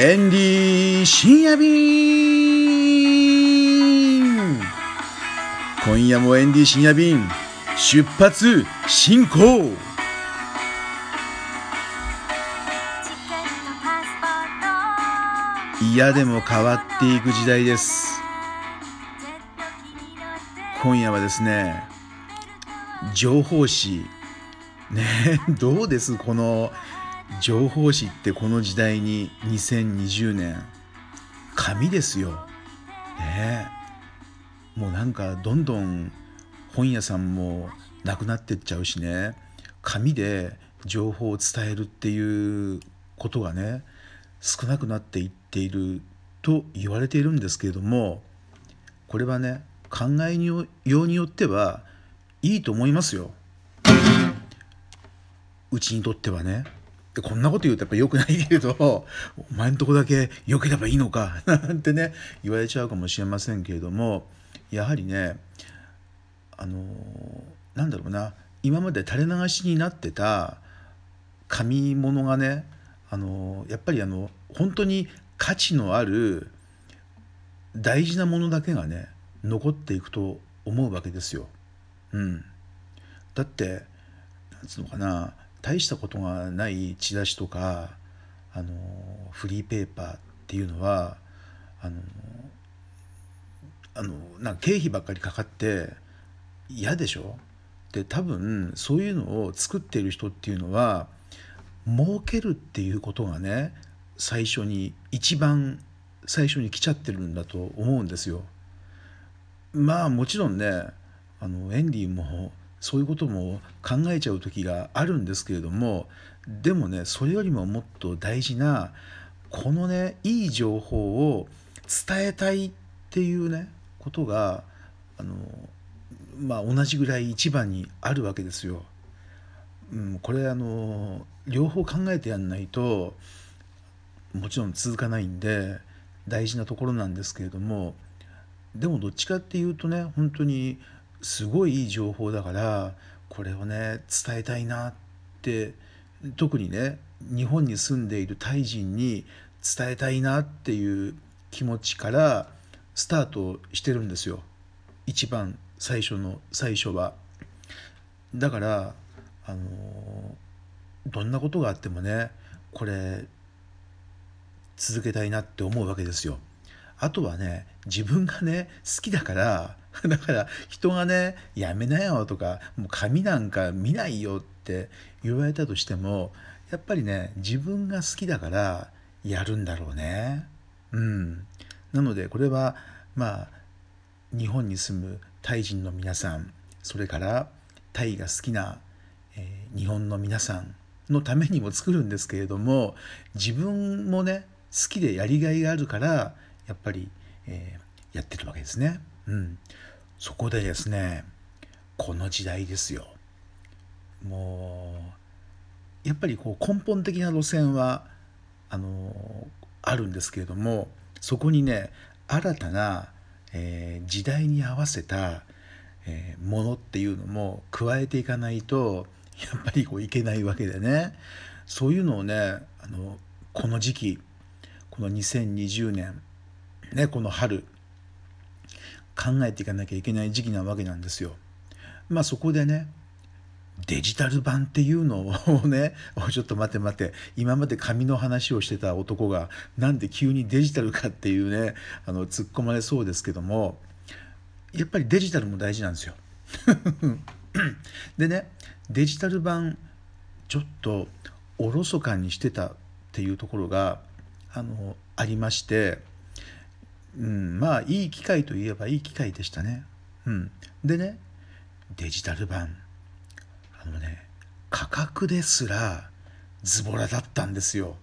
エンディ深夜便今夜もエンディー深夜便出発進行嫌でも変わっていく時代です。今夜はですね情報誌。ねどうです？この情報誌ってこの時代に2020年紙ですよねもうなんかどんどん本屋さんもなくなってっちゃうしね紙で情報を伝えるっていうことがね少なくなっていっていると言われているんですけれどもこれはね考えようによってはいいと思いますよ。うちにとってはね。でこんなこと言うとやっぱ良くないけれどお前んとこだけ良ければいいのかなんてね言われちゃうかもしれませんけれどもやはりねあのなんだろうな今まで垂れ流しになってた紙物がねあのやっぱりあの本当に価値のある大事なものだけがね残っていくと思うわけですよ。うん、だってなんつうのかな大したことがないチラシとかあのフリーペーパーっていうのはあのあのなんか経費ばっかりかかって嫌でしょ？で多分そういうのを作っている人っていうのは儲けるっていうことがね最初に一番最初に来ちゃってるんだと思うんですよ。まあもちろんねあのエンディもそういうことも考えちゃう時があるんですけれどもでもねそれよりももっと大事なこのねいい情報を伝えたいっていうねことがあのまあ同じぐらい一番にあるわけですよ。うん、これあの両方考えてやんないともちろん続かないんで大事なところなんですけれどもでもどっちかっていうとね本当にすごいいい情報だからこれをね伝えたいなって特にね日本に住んでいるタイ人に伝えたいなっていう気持ちからスタートしてるんですよ一番最初の最初は。だからあのどんなことがあってもねこれ続けたいなって思うわけですよ。あとはね自分がね好きだから だから人がねやめなよとかもう紙なんか見ないよって言われたとしてもやっぱりね自分が好きだからやるんだろうね。うん、なのでこれはまあ日本に住むタイ人の皆さんそれからタイが好きな、えー、日本の皆さんのためにも作るんですけれども自分もね好きでやりがいがあるからやっぱり、えー、やってるわけですね。うん、そこでですねこの時代ですよ。もうやっぱりこう根本的な路線はあのあるんですけれどもそこにね新たな、えー、時代に合わせた、えー、ものっていうのも加えていかないとやっぱりこういけないわけでねそういうのをねあのこの時期この2020年ね、この春考えていかなきゃいけない時期なわけなんですよ。まあそこでねデジタル版っていうのをね ちょっと待て待て今まで紙の話をしてた男がなんで急にデジタルかっていうねあの突っ込まれそうですけどもやっぱりデジタルも大事なんですよ。でねデジタル版ちょっとおろそかにしてたっていうところがあのありましてうん、まあいい機会といえばいい機会でしたね。うん、でねデジタル版あのね価格ですらズボラだったんですよ。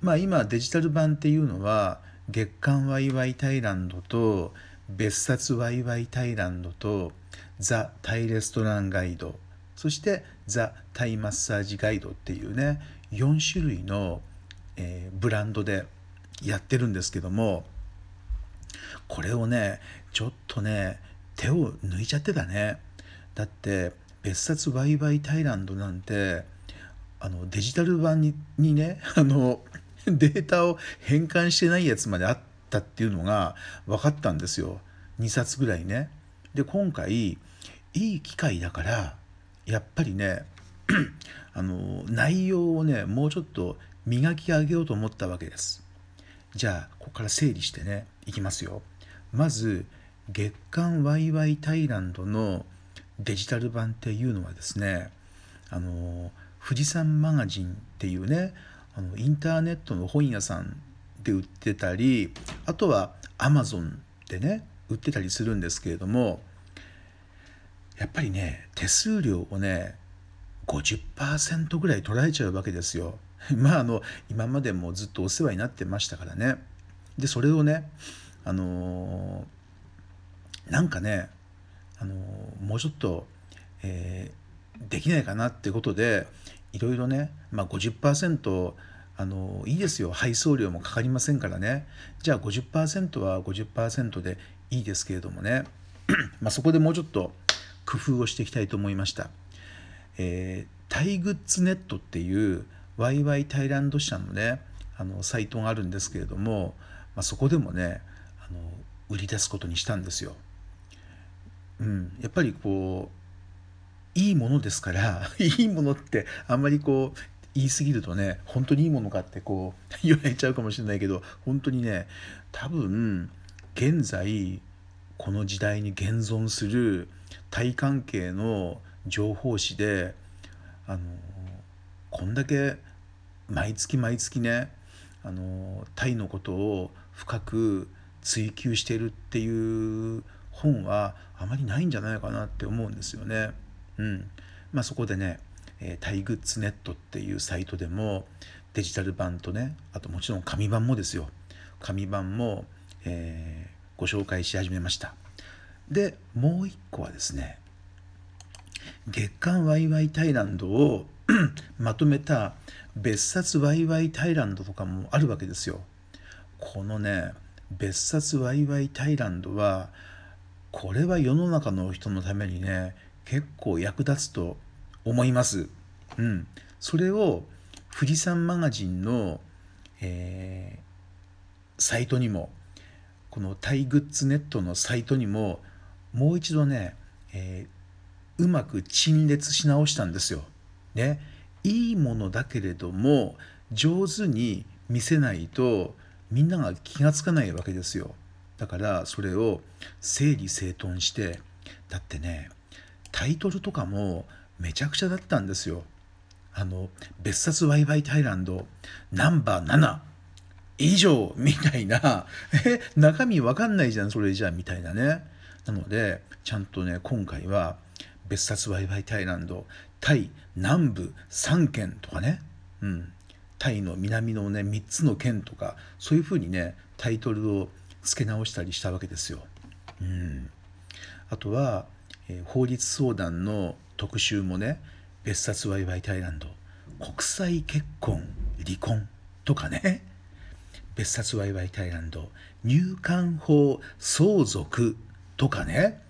まあ今デジタル版っていうのは月刊ワイワイタイランドと別冊ワイワイタイランドとザ・タイレストランガイドそしてザ・タイマッサージガイドっていうね4種類の、えー、ブランドでやってるんですけどもこれをねちょっとね手を抜いちゃってたね。だって別冊ワイワイタイランドなんてあのデジタル版ににねあのデータを変換してないやつまであったっていうのが分かったんですよ。2冊ぐらいね。で今回いい機会だからやっぱりね あの内容をねもうちょっと磨き上げようと思ったわけです。じゃあここから整理してねいきますよ。まず月刊ワイワイタイランドのデジタル版っていうのはですねあの富士山マガジンっていうねあのインターネットの本屋さんで売ってたりあとはアマゾンでね売ってたりするんですけれどもやっぱりね手数料をね50%ぐらい取られちゃうわけですよ。まああの今までもずっとお世話になってましたからね。でそれをねあのー、なんかね、あのー、もうちょっと、えー、できないかなってことでいろいろね、まあ50%あのいいですよ配送料もかかりませんからねじゃあ50%は50%でいいですけれどもね まそこでもうちょっと工夫をしていきたいと思いました。えー、タイグッズネットっていうワイワイタイランド社のねあのサイトがあるんですけれども、まあ、そこでもねあの売り出すことにしたんですよ。うん、やっぱりこういいものですから いいものってあんまりこう言い過ぎるとね本当にいいものかってこう 言われちゃうかもしれないけど本当にね多分現在この時代に現存する体関係の情報誌であのこんだけ毎月毎月ねあのタイのことを深く追求してるっていう本はあまりないんじゃないかなって思うんですよね。うん。まあ、そこでねえタイグッズネットっていうサイトでもデジタル版とねあともちろん紙版もですよ。紙版も、えー、ご紹介し始めました。でもう一個はですね月刊ワイワイタイランドを まとめた別冊ワイワイタイランドとかもあるわけですよ。このね別冊ワイワイタイランドはこれは世の中の人のためにね結構役立つと思います。うん、それを富士山マガジンの、えー、サイトにもこのタイグッズネットのサイトにももう一度ね、えーうまく陳列し直したんですよ。ね、いいものだけれども上手に見せないとみんなが気が付かないわけですよ。だからそれを整理整頓してだってねタイトルとかもめちゃくちゃだったんですよ。あの別冊ワイワイタイランドナンバー7以上みたいな え中身わかんないじゃんそれじゃあみたいなねなのでちゃんとね今回は別冊ワイワイタイランドタイ南部3県とかね、うん、タイの南のね3つの県とかそういうふうにねタイトルを付け直したりしたわけですよ。うん、あとは、えー、法律相談の特集もね別冊ワイワイタイランド。国際結婚離婚とかね。別冊ワイワイタイランド。入管法相続とかね。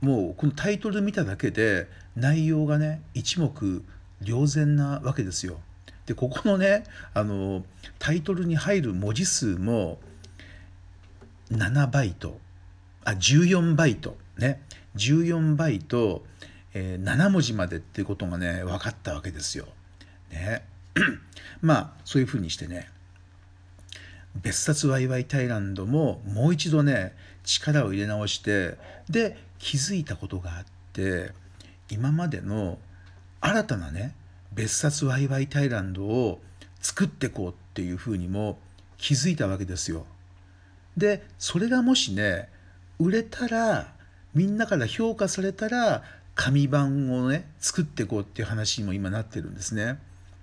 もうこのタイトル見ただけで内容がね一目瞭然なわけですよ。でここのねあのタイトルに入る文字数も7バイトあ14バイトね14バイト、えー、7文字までっていうことがね分かったわけですよ。ね まあそういうふうにしてね別冊ワイワイタイランドももう一度ね力を入れ直してで気づいたことがあって今までの新たなね別冊ワイワイタイランドを作っていこうっていうふうにも気づいたわけですよ。でそれがもしね売れたらみんなから評価されたら紙版をね作っていこうっていう話にも今なってるんですね。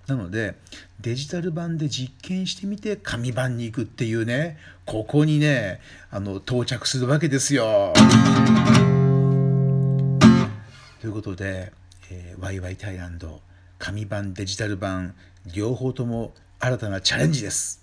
なのでデジタル版で実験してみて紙版に行くっていうねここにねあの到着するわけですよ。ということで、えー、ワイワイタイランド紙版デジタル版両方とも新たなチャレンジです。